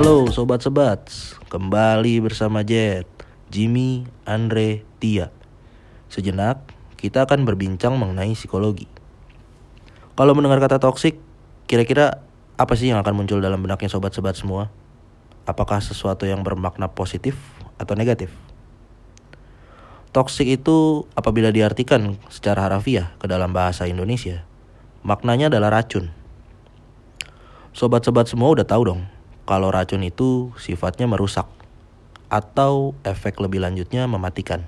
Halo sobat sebat, kembali bersama Jet, Jimmy, Andre, Tia. Sejenak kita akan berbincang mengenai psikologi. Kalau mendengar kata toksik, kira-kira apa sih yang akan muncul dalam benaknya sobat sebat semua? Apakah sesuatu yang bermakna positif atau negatif? Toksik itu apabila diartikan secara harafiah ke dalam bahasa Indonesia, maknanya adalah racun. Sobat-sobat semua udah tahu dong, kalau racun itu sifatnya merusak atau efek lebih lanjutnya mematikan.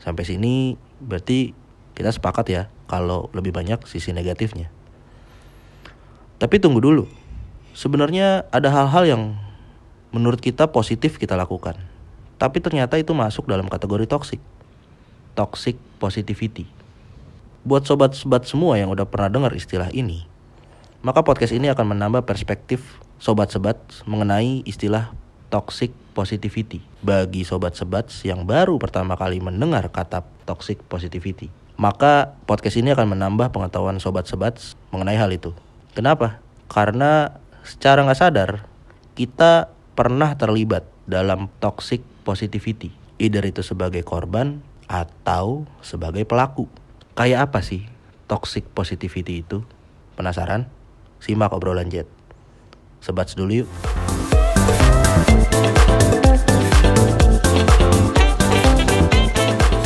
Sampai sini berarti kita sepakat ya kalau lebih banyak sisi negatifnya. Tapi tunggu dulu. Sebenarnya ada hal-hal yang menurut kita positif kita lakukan. Tapi ternyata itu masuk dalam kategori toxic. Toxic positivity. Buat sobat-sobat semua yang udah pernah dengar istilah ini, maka podcast ini akan menambah perspektif sobat-sebat mengenai istilah toxic positivity bagi sobat-sebat yang baru pertama kali mendengar kata toxic positivity. Maka podcast ini akan menambah pengetahuan sobat-sebat mengenai hal itu. Kenapa? Karena secara nggak sadar kita pernah terlibat dalam toxic positivity. Either itu sebagai korban atau sebagai pelaku. Kayak apa sih toxic positivity itu? Penasaran? Simak obrolan Jet. Sebat dulu yuk.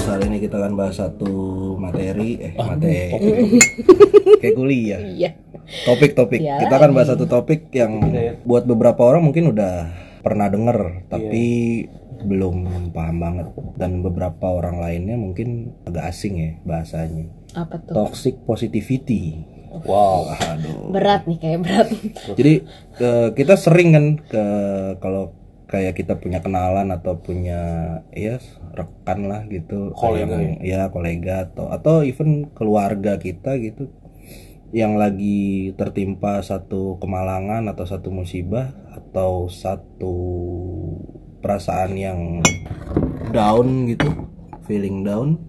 Kali ini kita akan bahas satu materi, eh materi, kayak kuliah. Iya. Topik-topik. Iya Kita akan bahas satu topik yang buat beberapa orang mungkin udah pernah denger, tapi belum paham banget. Dan beberapa orang lainnya mungkin agak asing ya bahasanya. Apa tuh? Toxic positivity. Wow. Aduh. Berat nih kayak berat. Jadi eh, kita sering kan ke kalau kayak kita punya kenalan atau punya ya rekan lah gitu Kolega yang- ya kolega atau atau even keluarga kita gitu yang lagi tertimpa satu kemalangan atau satu musibah atau satu perasaan yang down gitu feeling down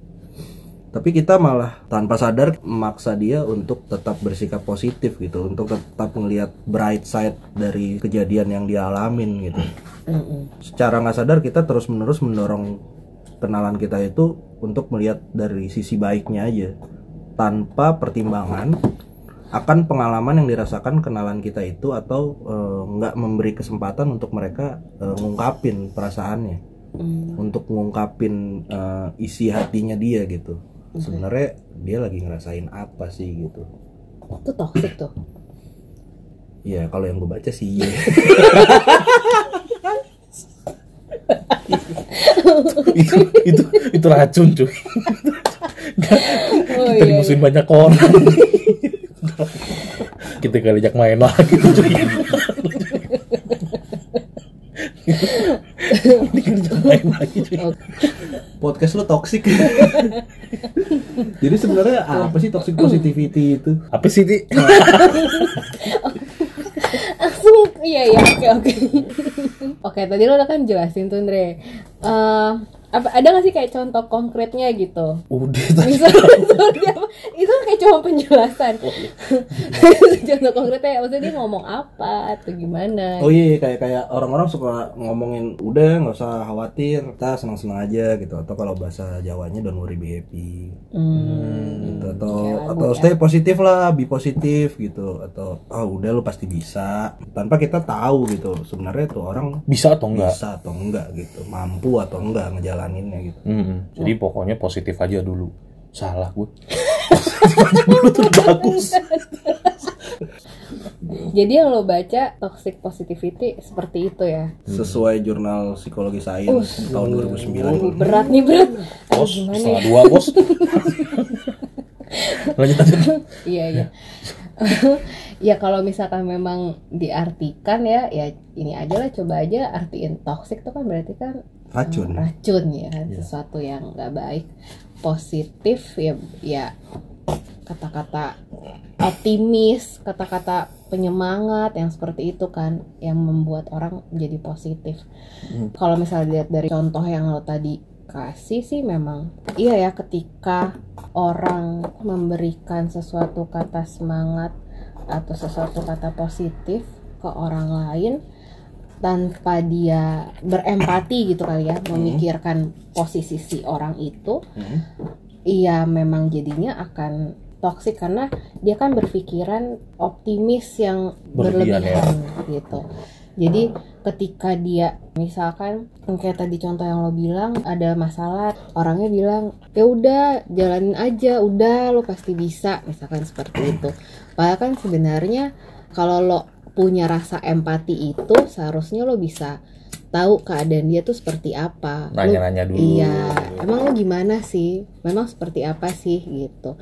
tapi kita malah tanpa sadar memaksa dia untuk tetap bersikap positif gitu untuk tetap melihat bright side dari kejadian yang dia alamin gitu. Secara nggak sadar kita terus menerus mendorong kenalan kita itu untuk melihat dari sisi baiknya aja. Tanpa pertimbangan akan pengalaman yang dirasakan kenalan kita itu atau eh, nggak memberi kesempatan untuk mereka eh, ngungkapin perasaannya. Mm. untuk ngungkapin eh, isi hatinya dia gitu sebenarnya dia lagi ngerasain apa sih gitu Itu toxic tuh. ya kalau yang gue baca sih iya. itu itu itu racun cuy. Oh Kita dimusuhin banyak orang. Kita kali ajak main lagi cuy. Main lagi podcast lo toxic jadi sebenarnya apa sih toxic positivity itu Apa sih Ti? Langsung iya iya oke oke. Oke, tadi lo udah kan jelasin tuh Andre. Eh, apa ada gak sih kayak contoh konkretnya gitu? Udah tadi. Misalnya sorry, apa? itu kan kayak cuma penjelasan. contoh konkretnya maksudnya dia ngomong apa atau gimana? oh iya kayak kayak orang-orang suka ngomongin udah nggak usah khawatir kita senang-senang aja gitu atau kalau bahasa Jawanya don't worry be happy Hmm. gitu. atau lagu atau ya. stay positif lah be positif gitu atau oh udah lu pasti bisa tanpa kita tahu gitu sebenarnya tuh orang Bisa atau enggak? bisa atau enggak gitu mampu atau enggak ngejalaninnya gitu Mm-mm. Jadi pokoknya positif aja dulu. Salah gue. positif aja dulu tuh bagus. Jadi yang lo baca toxic positivity seperti itu ya? sesuai jurnal psikologi sains tahun 2009 Aduh, berat nih berat. Aduh, Bos, gimana setengah ya? dua bos. lanjut lanjut. Iya iya. ya kalau misalkan memang diartikan ya, ya ini aja lah coba aja artiin toxic tuh kan berarti kan racun racun ya kan sesuatu yang nggak baik. Positif ya ya kata-kata optimis, kata-kata penyemangat yang seperti itu kan yang membuat orang menjadi positif. Kalau misalnya dilihat dari contoh yang lo tadi kasih sih memang iya ya ketika orang memberikan sesuatu kata semangat atau sesuatu kata positif ke orang lain tanpa dia berempati gitu kali ya memikirkan posisi si orang itu Hmm. iya memang jadinya akan toksik karena dia kan berpikiran optimis yang Berlebihan ya. berlebihan gitu jadi ketika dia misalkan kayak tadi contoh yang lo bilang ada masalah orangnya bilang ya udah jalanin aja udah lo pasti bisa misalkan seperti itu padahal kan sebenarnya kalau lo punya rasa empati itu seharusnya lo bisa tahu keadaan dia tuh seperti apa Nanya-nanya dulu. Iya, emang lo gimana sih? Memang seperti apa sih gitu?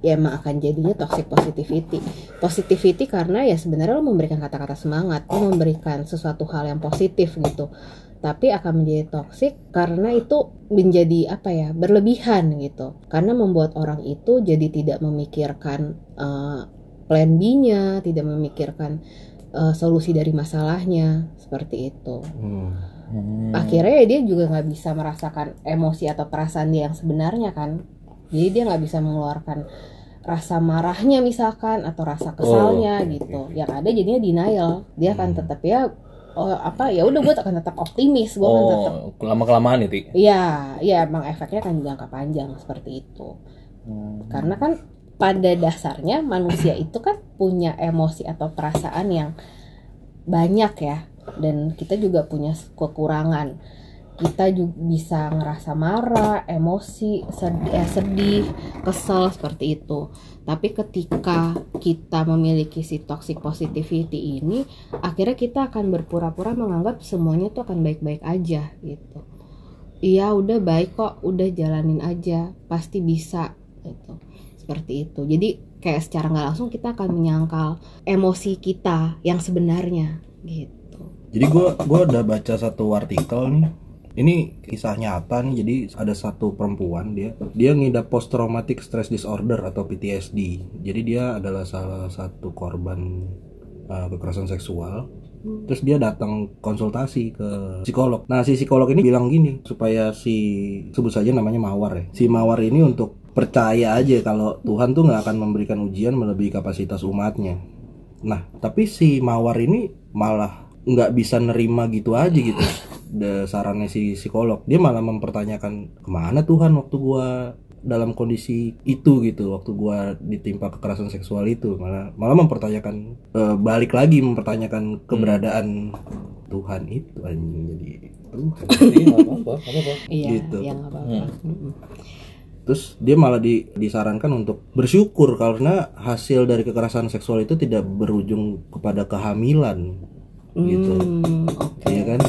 Ya emang akan jadinya toxic positivity. Positivity karena ya sebenarnya lo memberikan kata-kata semangat, lo memberikan sesuatu hal yang positif gitu. Tapi akan menjadi toxic karena itu menjadi apa ya berlebihan gitu. Karena membuat orang itu jadi tidak memikirkan eh, plan B-nya, tidak memikirkan eh, solusi dari masalahnya seperti itu Hmm. Hmm. akhirnya ya dia juga nggak bisa merasakan emosi atau perasaan dia yang sebenarnya kan jadi dia nggak bisa mengeluarkan rasa marahnya misalkan atau rasa kesalnya oke, gitu oke. yang ada jadinya denial dia akan Hmm. tetap ya oh apa ya udah gue akan tetap optimis gue akan tetap Oh, lama kelamaan itu. Iya, iya emang efeknya kan jangka panjang seperti itu. Hmm. Karena kan pada dasarnya manusia itu kan punya emosi atau perasaan yang banyak ya dan kita juga punya kekurangan kita juga bisa ngerasa marah, emosi, sedih, eh, sedih, kesel seperti itu. Tapi ketika kita memiliki si toxic positivity ini, akhirnya kita akan berpura-pura menganggap semuanya tuh akan baik-baik aja gitu. Iya, udah baik kok, udah jalanin aja, pasti bisa gitu. Seperti itu. Jadi kayak secara nggak langsung kita akan menyangkal emosi kita yang sebenarnya gitu. Jadi gue gua udah baca satu artikel nih. Ini kisah nyata nih. Jadi ada satu perempuan dia dia ngidap post traumatic stress disorder atau PTSD. Jadi dia adalah salah satu korban uh, kekerasan seksual. Terus dia datang konsultasi ke psikolog. Nah si psikolog ini bilang gini supaya si sebut saja namanya Mawar ya. Si Mawar ini untuk percaya aja kalau Tuhan tuh nggak akan memberikan ujian melebihi kapasitas umatnya. Nah, tapi si Mawar ini malah nggak bisa nerima gitu aja gitu. Da- sarannya si psikolog. Dia malah mempertanyakan ke mana Tuhan waktu gua dalam kondisi itu gitu waktu gua ditimpa kekerasan seksual itu malah malah mempertanyakan eh, balik lagi mempertanyakan keberadaan Tuhan itu anjing jadi Tuhan Iya, apa-apa, nggak apa-apa. Iya, Gitu. ya nggak apa-apa. Mm-mm. Terus dia malah di- disarankan untuk bersyukur karena hasil dari kekerasan seksual itu tidak berujung kepada kehamilan gitu. Hmm, oke. Iya kan?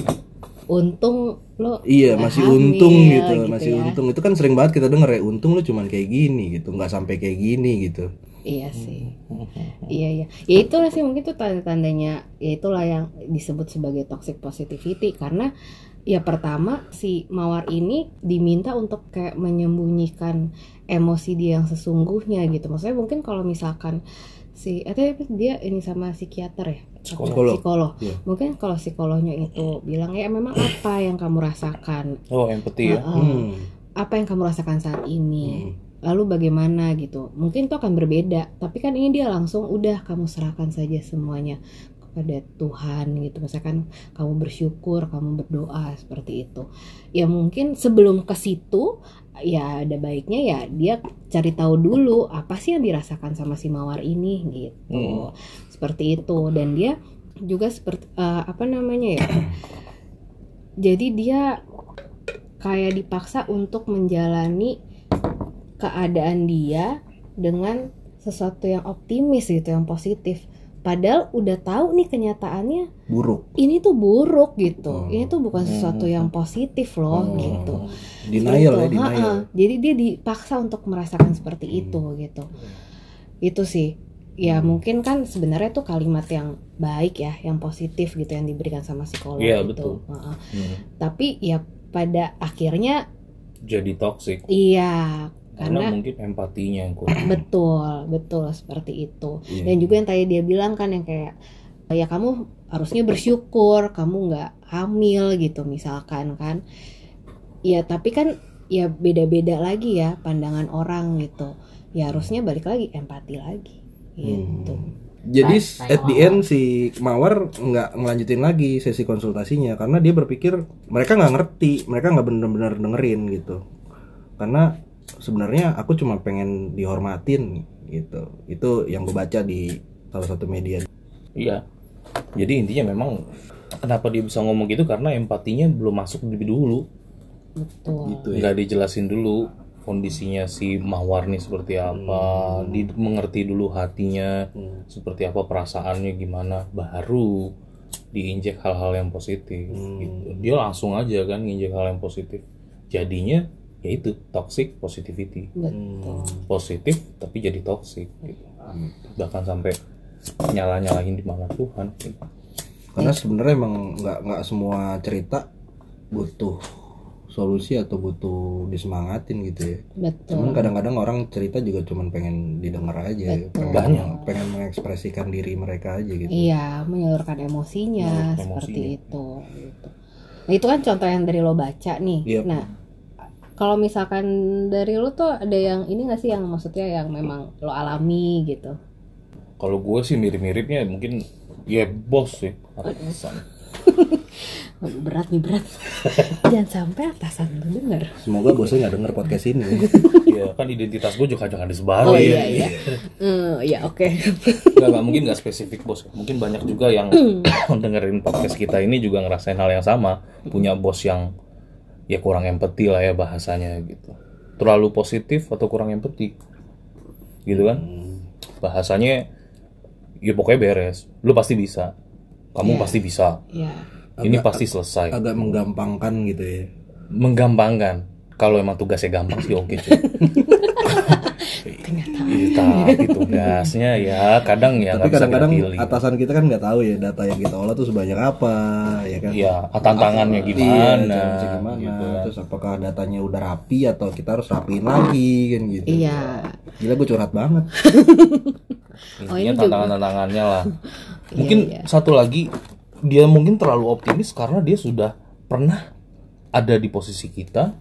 Untung lo Iya, masih hamil, untung gitu, masih ya. untung. Itu kan sering banget kita denger ya, untung lu cuman kayak gini gitu, nggak sampai kayak gini gitu. Iya sih. Iya iya. Ya itulah sih mungkin tuh tanda-tandanya ya itulah yang disebut sebagai toxic positivity karena ya pertama si mawar ini diminta untuk kayak menyembunyikan emosi dia yang sesungguhnya gitu. Maksudnya mungkin kalau misalkan si eh tapi dia ini sama psikiater ya Psikolog. psikolog. Iya. Mungkin kalau psikolognya itu bilang ya memang apa yang kamu rasakan Oh, empati ya. Heeh. Hmm. apa yang kamu rasakan saat ini Hmm. Lalu bagaimana? gitu. Mungkin itu akan berbeda tapi kan ini dia langsung udah kamu serahkan saja semuanya kepada Tuhan gitu. Misalkan kamu bersyukur kamu berdoa seperti itu. Ya mungkin sebelum ke situ ya ada baiknya ya dia cari tahu dulu apa sih yang dirasakan sama si mawar ini gitu. Hmm. seperti itu. Dan dia juga seperti eh, apa namanya ya jadi dia kayak dipaksa untuk menjalani keadaan dia dengan sesuatu yang optimis gitu yang positif padahal udah tahu nih kenyataannya Buruk. ini tuh buruk gitu Hmm. ini tuh bukan sesuatu yang positif loh Hmm. gitu Denial ya, Gitu, denial. ha-ha. jadi dia dipaksa untuk merasakan seperti Hmm. itu gitu itu sih ya Hmm. mungkin kan sebenarnya tuh kalimat yang baik ya yang positif gitu yang diberikan sama psikolog betul. Ha-ha. Hmm. tapi ya pada akhirnya Jadi toxic iya karena karena mungkin empatinya yang kurang. betul betul seperti itu Iya. dan juga yang tadi dia bilang kan yang kayak ya kamu harusnya bersyukur kamu nggak hamil gitu misalkan kan ya tapi kan ya beda-beda lagi ya pandangan orang gitu ya harusnya balik lagi empati lagi gitu Hmm. Jadi at the end si Mawar nggak ngelanjutin lagi sesi konsultasinya karena dia berpikir mereka nggak ngerti, mereka nggak bener-bener dengerin gitu. Karena sebenarnya aku cuma pengen dihormatin gitu. Itu yang gue baca di salah satu media. Iya. Jadi intinya memang kenapa dia bisa ngomong gitu karena empatinya belum masuk lebih dulu. betul Gitu ya. Nggak dijelasin dulu kondisinya si Mawar nih seperti apa, di mengerti dulu hatinya seperti apa perasaannya gimana, baru diinjek hal-hal yang positif gitu. Dia langsung aja kan nginjek hal yang positif. Jadinya yaitu toxic positivity. betul Positif tapi jadi toxic gitu. Bahkan sampai nyalah-nyalahin di mana Tuhan. gitu. Karena sebenarnya emang nggak nggak semua cerita butuh solusi atau butuh disemangatin gitu ya. betul Cuman kadang-kadang orang cerita juga cuman pengen didengar aja, pengen, Banyak. pengen mengekspresikan diri mereka aja gitu. Iya, menyalurkan emosinya Menyalurkan seperti emosinya. itu. gitu. Nah itu kan contoh yang dari lo baca nih. Yep. Nah kalau misalkan dari lo tuh ada yang ini gak sih yang maksudnya yang memang lo alami gitu? Kalau gue sih mirip-miripnya mungkin ya bos sih atasan. Berat nih berat. Jangan sampai atasan lo denger. Semoga bosnya nggak denger podcast ini. ya kan identitas gue juga jangan disebar. Oh iya iya. Hmm, ya oke. Gak, gak mungkin gak spesifik bos. Mungkin banyak juga yang dengerin podcast kita ini juga ngerasain hal yang sama. Punya bos yang ya kurang empati lah ya bahasanya gitu. Terlalu positif atau kurang empati. Gitu kan. Bahasanya ya pokoknya beres. Lu pasti bisa. Kamu Iya. pasti bisa. Iya. Ini pasti selesai. Agak menggampangkan gitu ya. Menggampangkan. Kalau emang tugasnya gampang sih oke cuy. Iya, tapi tugasnya ya kadang ya Tapi kita kadang-kadang atasan kita kan nggak tahu ya data yang kita olah tuh sebanyak apa, ya kan? Iya, tantangannya Iya, gimana, caranya gimana? gitu kan. Terus apakah datanya udah rapi atau kita harus rapiin lagi kan gitu? Iya. Gila gue curhat banget. Oh, Intinya ini tantangan-tantangannya lah. Iya, Mungkin iya. satu lagi dia mungkin terlalu optimis karena dia sudah pernah ada di posisi kita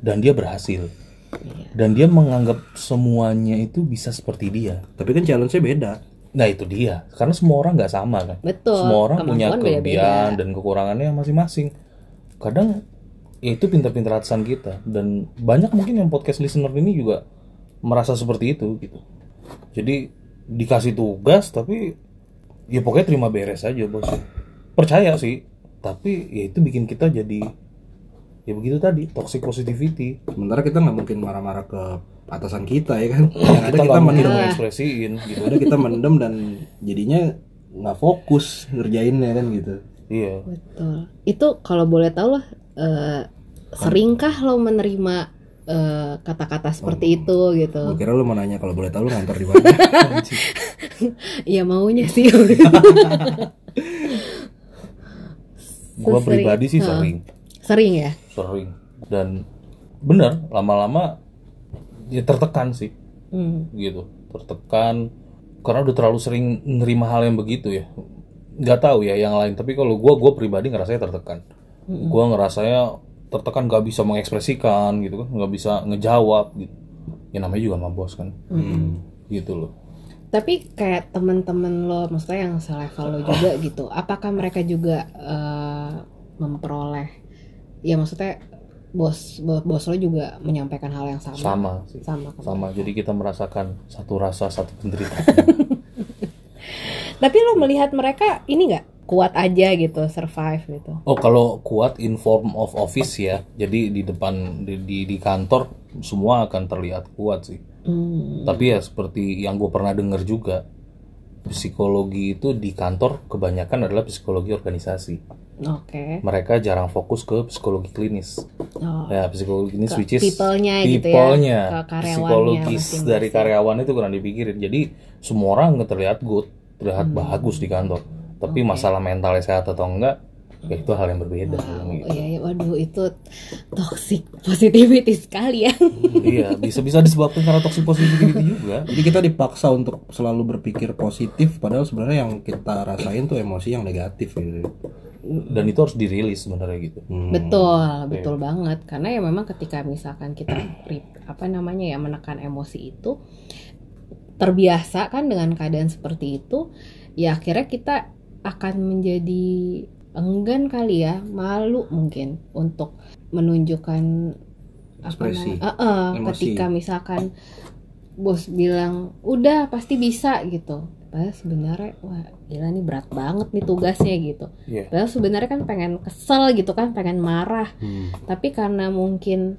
dan dia berhasil. Iya. Dan dia menganggap semuanya itu bisa seperti dia. Tapi kan challenge-nya beda. Nah itu dia, karena semua orang nggak sama kan. Betul. Semua orang punya kelebihan dan kekurangannya masing-masing. Kadang ya itu pintar-pintar atasan kita dan banyak mungkin yang podcast listener ini juga merasa seperti itu gitu. Jadi dikasih tugas tapi ya pokoknya terima beres aja bos. Percaya sih, tapi ya itu bikin kita jadi ya begitu tadi toxic positivity. Sementara kita nggak mungkin marah-marah ke atasan kita ya kan? Yang ada Kita kita mendem, mengekspresiin gitu. ada kita mendem dan jadinya nggak fokus ngerjainnya kan gitu. Iya. Betul. Itu kalau boleh tahu lah, eh, seringkah lo menerima eh, kata-kata seperti itu gitu? Gue kira lu mau nanya kalau boleh tahu lu ngantor di mana? Iya maunya sih. Gua Sesering- pribadi sih sering. Sering ya. Sering dan bener lama-lama ya tertekan sih. Hmm. gitu tertekan. Karena udah terlalu sering nerima hal yang begitu ya. Nggak tahu ya yang lain tapi kalau gua gua pribadi ngerasanya tertekan. Gua ngerasanya tertekan nggak bisa mengekspresikan gitu kan nggak bisa ngejawab gitu. Ya namanya juga sama bos kan. Gitu loh. Tapi kayak teman-teman lo, maksudnya yang selevel lo juga gitu, apakah mereka juga eh, memperoleh, ya maksudnya bos bos, lo juga menyampaikan hal yang sama? sama sih Sama. sama jadi kita merasakan satu rasa satu penderitaan Tapi lo melihat mereka ini nggak kuat aja gitu, survive gitu? Oh kalau kuat in form of office ya, jadi di depan di, di, di kantor semua akan terlihat kuat sih. Hmm. Tapi ya seperti yang gue pernah dengar juga, psikologi itu di kantor kebanyakan adalah psikologi organisasi. Oke. Mereka jarang fokus ke psikologi klinis. Oh. Ya psikologi klinis Ke which is people-nya gitu ya, psikologis dari karyawan itu kurang dipikirin. Jadi semua orang terlihat good, terlihat Hmm. bagus di kantor. Tapi masalah mentalnya sehat atau enggak, ya itu hal yang berbeda. Oh, gitu. iya, iya, waduh itu toxic positivity sekali ya. iya, bisa bisa disebabkan karena toxic positivity juga. Jadi kita dipaksa untuk selalu berpikir positif padahal sebenarnya yang kita rasain tuh emosi yang negatif gitu. Dan itu harus dirilis sebenarnya gitu. Hmm. Betul, betul banget. Karena ya memang ketika misalkan kita apa namanya ya menekan emosi itu terbiasa kan dengan keadaan seperti itu ya akhirnya kita akan menjadi enggan kali ya malu mungkin untuk menunjukkan apa Ekspresi, namanya eh, eh, emosi. ketika misalkan bos bilang udah pasti bisa gitu padahal sebenarnya wah gila nih berat banget nih tugasnya gitu Iya. padahal sebenarnya kan pengen kesel gitu kan pengen marah Hmm. tapi karena mungkin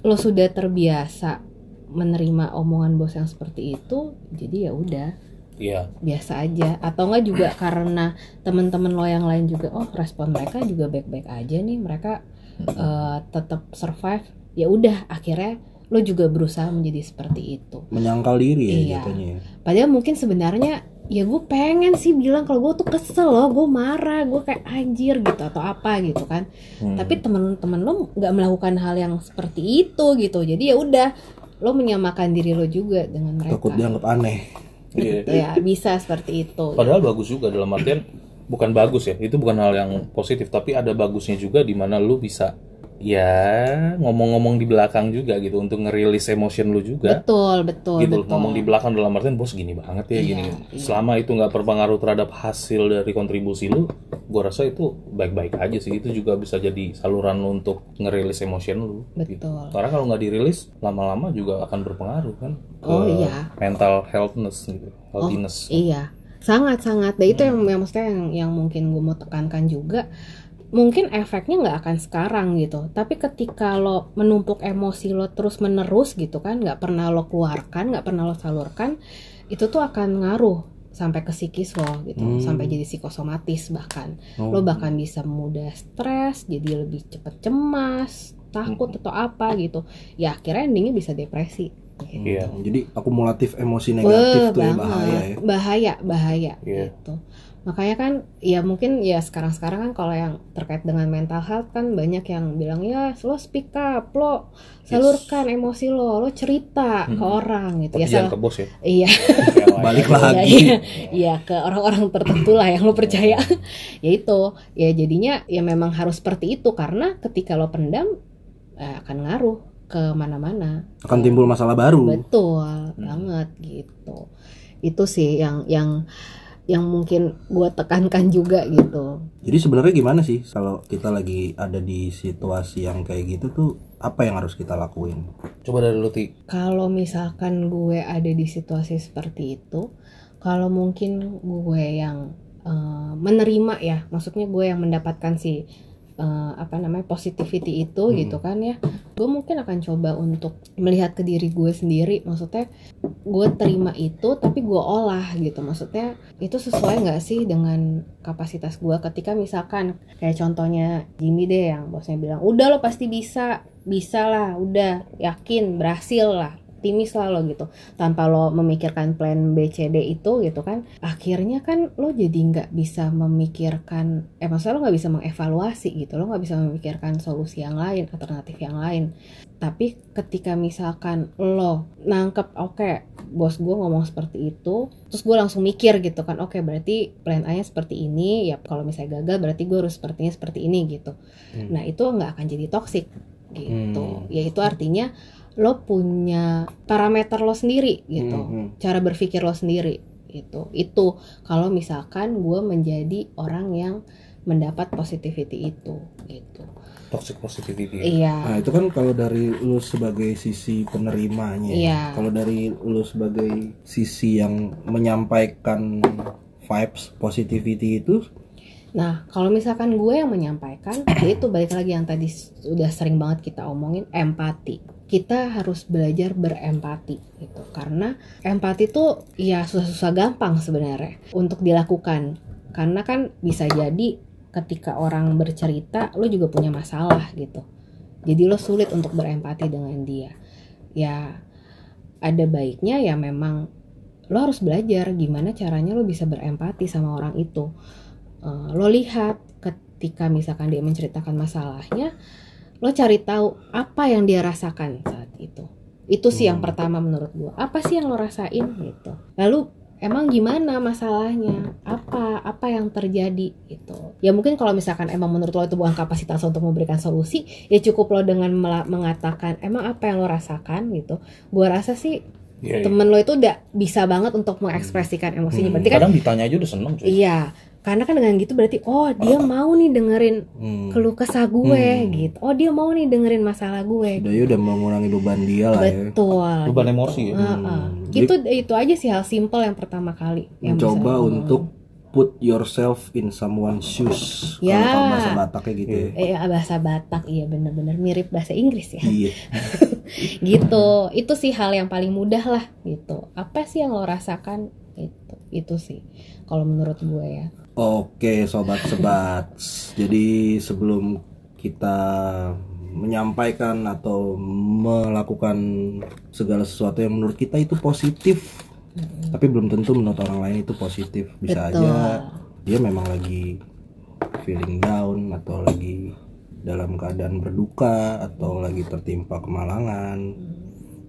lo sudah terbiasa menerima omongan bos yang seperti itu jadi ya udah Iya. biasa aja atau enggak juga karena teman-teman lo yang lain juga oh respon mereka juga baik-baik aja nih mereka eh, tetap survive ya udah akhirnya lo juga berusaha menjadi seperti itu menyangkal diri ya Iya. jatuhnya ya. padahal mungkin sebenarnya ya gue pengen sih bilang kalau gue tuh kesel loh gue marah gue kayak anjir gitu atau apa gitu kan Hmm. tapi teman-teman lo nggak melakukan hal yang seperti itu gitu jadi ya udah lo menyamakan diri lo juga dengan mereka takut dianggap aneh Iya. ya bisa seperti itu Padahal bagus juga dalam artian bukan bagus ya. Itu bukan hal yang positif, tapi ada bagusnya juga di mana lu bisa ya ngomong-ngomong di belakang juga gitu untuk ngerilis emotion lu juga. betul betul gitu betul ngomong di belakang dalam artian bos gini banget ya Iya, gini iya. selama itu nggak berpengaruh terhadap hasil dari kontribusi lu gua rasa itu baik-baik aja sih itu juga bisa jadi saluran lu untuk ngerilis emotion lu gitu. betul karena kalau nggak dirilis lama-lama juga akan berpengaruh kan ke Oh, iya. mental healthness gitu healthiness iya sangat sangat dan itu yang, yang maksudnya yang yang mungkin gue mau tekankan juga mungkin efeknya nggak akan sekarang gitu tapi ketika lo menumpuk emosi lo terus menerus gitu kan nggak pernah lo keluarkan nggak pernah lo salurkan itu tuh akan ngaruh sampai ke psikis lo gitu Hmm. sampai jadi psikosomatis bahkan Oh. lo bahkan bisa mudah stres jadi lebih cepet cemas takut atau apa gitu ya akhirnya endingnya bisa depresi gitu. Iya. jadi akumulatif emosi negatif Wah, tuh ya banget. bahaya ya bahaya bahaya Iya. gitu makanya kan ya mungkin ya sekarang sekarang kan kalau yang terkait dengan mental health kan banyak yang bilang ya lo speak up lo salurkan emosi lo lo cerita ke Hmm. orang gitu tapi ya jangan salah ke bos ya iya. Balik Iya, lagi. iya, iya ke orang-orang tertentu lah yang lo percaya ya itu ya jadinya ya memang harus seperti itu karena ketika lo pendam eh, akan ngaruh ke mana-mana akan timbul masalah baru betul Hmm. banget gitu itu sih yang yang yang mungkin gue tekankan juga gitu Jadi sebenarnya gimana sih kalau kita lagi ada di situasi yang kayak gitu tuh apa yang harus kita lakuin? coba dari lu Ti kalau misalkan gue ada di situasi seperti itu kalau mungkin gue yang eh, menerima ya maksudnya gue yang mendapatkan si eh, apa namanya positivity itu Hmm. gitu kan ya. Gue mungkin akan coba untuk melihat ke diri gue sendiri. Maksudnya gue terima itu tapi gue olah gitu. Maksudnya itu sesuai nggak sih dengan kapasitas gue ketika misalkan kayak contohnya Jimmy deh yang bosnya bilang udah lo pasti bisa bisa lah udah yakin berhasil lah optimis lah lo gitu. Tanpa lo memikirkan plan B C D itu gitu kan akhirnya kan lo jadi nggak bisa memikirkan eh maksudnya lo nggak bisa mengevaluasi gitu. Lo nggak bisa memikirkan solusi yang lain alternatif yang lain. Tapi ketika misalkan lo nangkep oke bos gue ngomong seperti itu terus gue langsung mikir gitu kan oke berarti plan A nya seperti ini ya kalau misalnya gagal berarti gue harus sepertinya seperti ini gitu. Hmm. nah itu nggak akan jadi toxic gitu. Hmm. ya itu artinya lo punya parameter lo sendiri gitu. Hmm, hmm. cara berpikir lo sendiri itu itu kalau misalkan gue menjadi orang yang mendapat positivity itu gitu. Toxic positivity. Iya. Nah itu kan kalau dari lu sebagai sisi penerimanya, Iya. kalau dari lu sebagai sisi yang menyampaikan vibes positivity itu, Nah, kalau misalkan gue yang menyampaikan, itu balik lagi yang tadi sudah sering banget kita omongin, empati. Kita harus belajar berempati gitu. Karena empati tuh ya susah-susah gampang sebenarnya untuk dilakukan. Karena kan bisa jadi ketika orang bercerita, lo juga punya masalah gitu. Jadi lo sulit untuk berempati dengan dia. Ya ada baiknya ya memang lo harus belajar gimana caranya lo bisa berempati sama orang itu. Eh, lo lihat ketika misalkan dia menceritakan masalahnya lo cari tahu apa yang dia rasakan saat itu. Itu sih yang Hmm. pertama menurut gua. Apa sih yang lo rasain gitu. Lalu emang gimana masalahnya? Apa apa yang terjadi gitu. Ya mungkin kalau misalkan emang menurut lo itu bukan kapasitas untuk memberikan solusi ya cukup lo dengan mengatakan emang apa yang lo rasakan? gitu. Gua rasa sih Iya, iya. temen lo itu udah bisa banget untuk mengekspresikan emosinya. Hmm, berarti kan kadang ditanya aja udah seneng cuy. Iya karena kan dengan gitu berarti oh dia mau nih dengerin Hmm. keluh kesah gue Hmm. gitu oh dia mau nih dengerin masalah gue Udah ya udah mengurangi beban dia lah ya. betul beban emosi ya Heeh. Hmm. itu itu aja sih hal simple yang pertama kali yang bisa Mencoba lo- untuk put yourself in someone's shoes. Ya. Kalau bahasa Bataknya gitu ya. eh bahasa Batak iya bener-bener mirip bahasa Inggris ya Iya. gitu itu sih hal yang paling mudah lah gitu apa sih yang lo rasakan itu itu sih kalau menurut gue ya Oke sobat sebat. Jadi sebelum kita menyampaikan atau melakukan segala sesuatu yang menurut kita itu positif, tapi belum tentu menurut orang lain itu positif. Bisa Betul. aja dia memang lagi feeling down atau lagi dalam keadaan berduka atau lagi tertimpa kemalangan.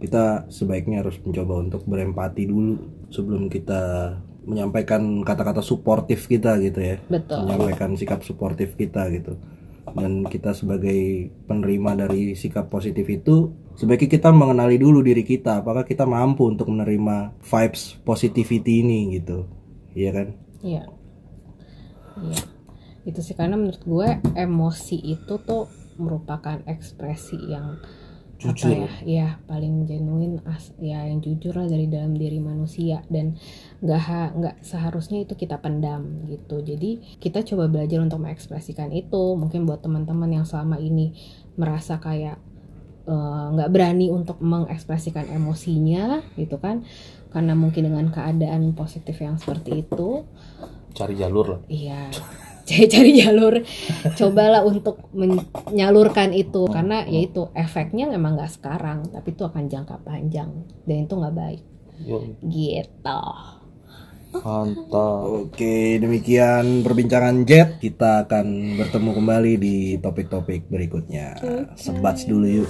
Kita sebaiknya harus mencoba untuk berempati dulu sebelum kita menyampaikan kata-kata suportif kita gitu ya. Betul. Menyampaikan sikap suportif kita gitu. Dan kita sebagai penerima dari sikap positif itu sebaiknya kita mengenali dulu diri kita apakah kita mampu untuk menerima vibes positivity ini gitu. Iya kan? Iya. Iya. Itu sih karena menurut gue emosi itu tuh merupakan ekspresi yang Jujur. apa ya? Ya paling genuine as ya yang jujur lah dari dalam diri manusia. Dan nggak nggak seharusnya itu kita pendam gitu. Jadi kita coba belajar untuk mengekspresikan itu. Mungkin buat teman-teman yang selama ini merasa kayak eh, nggak berani untuk mengekspresikan emosinya gitu kan. Karena mungkin dengan keadaan positif yang seperti itu cari jalur lah. Iya, cari cari jalur. Cobalah untuk menyalurkan itu. Karena yaitu efeknya memang nggak sekarang, tapi itu akan jangka panjang. Dan itu nggak baik. Yo, Gitu. mantap. Oke demikian perbincangan Jet. Kita akan bertemu kembali di topik-topik berikutnya. Sebats dulu yuk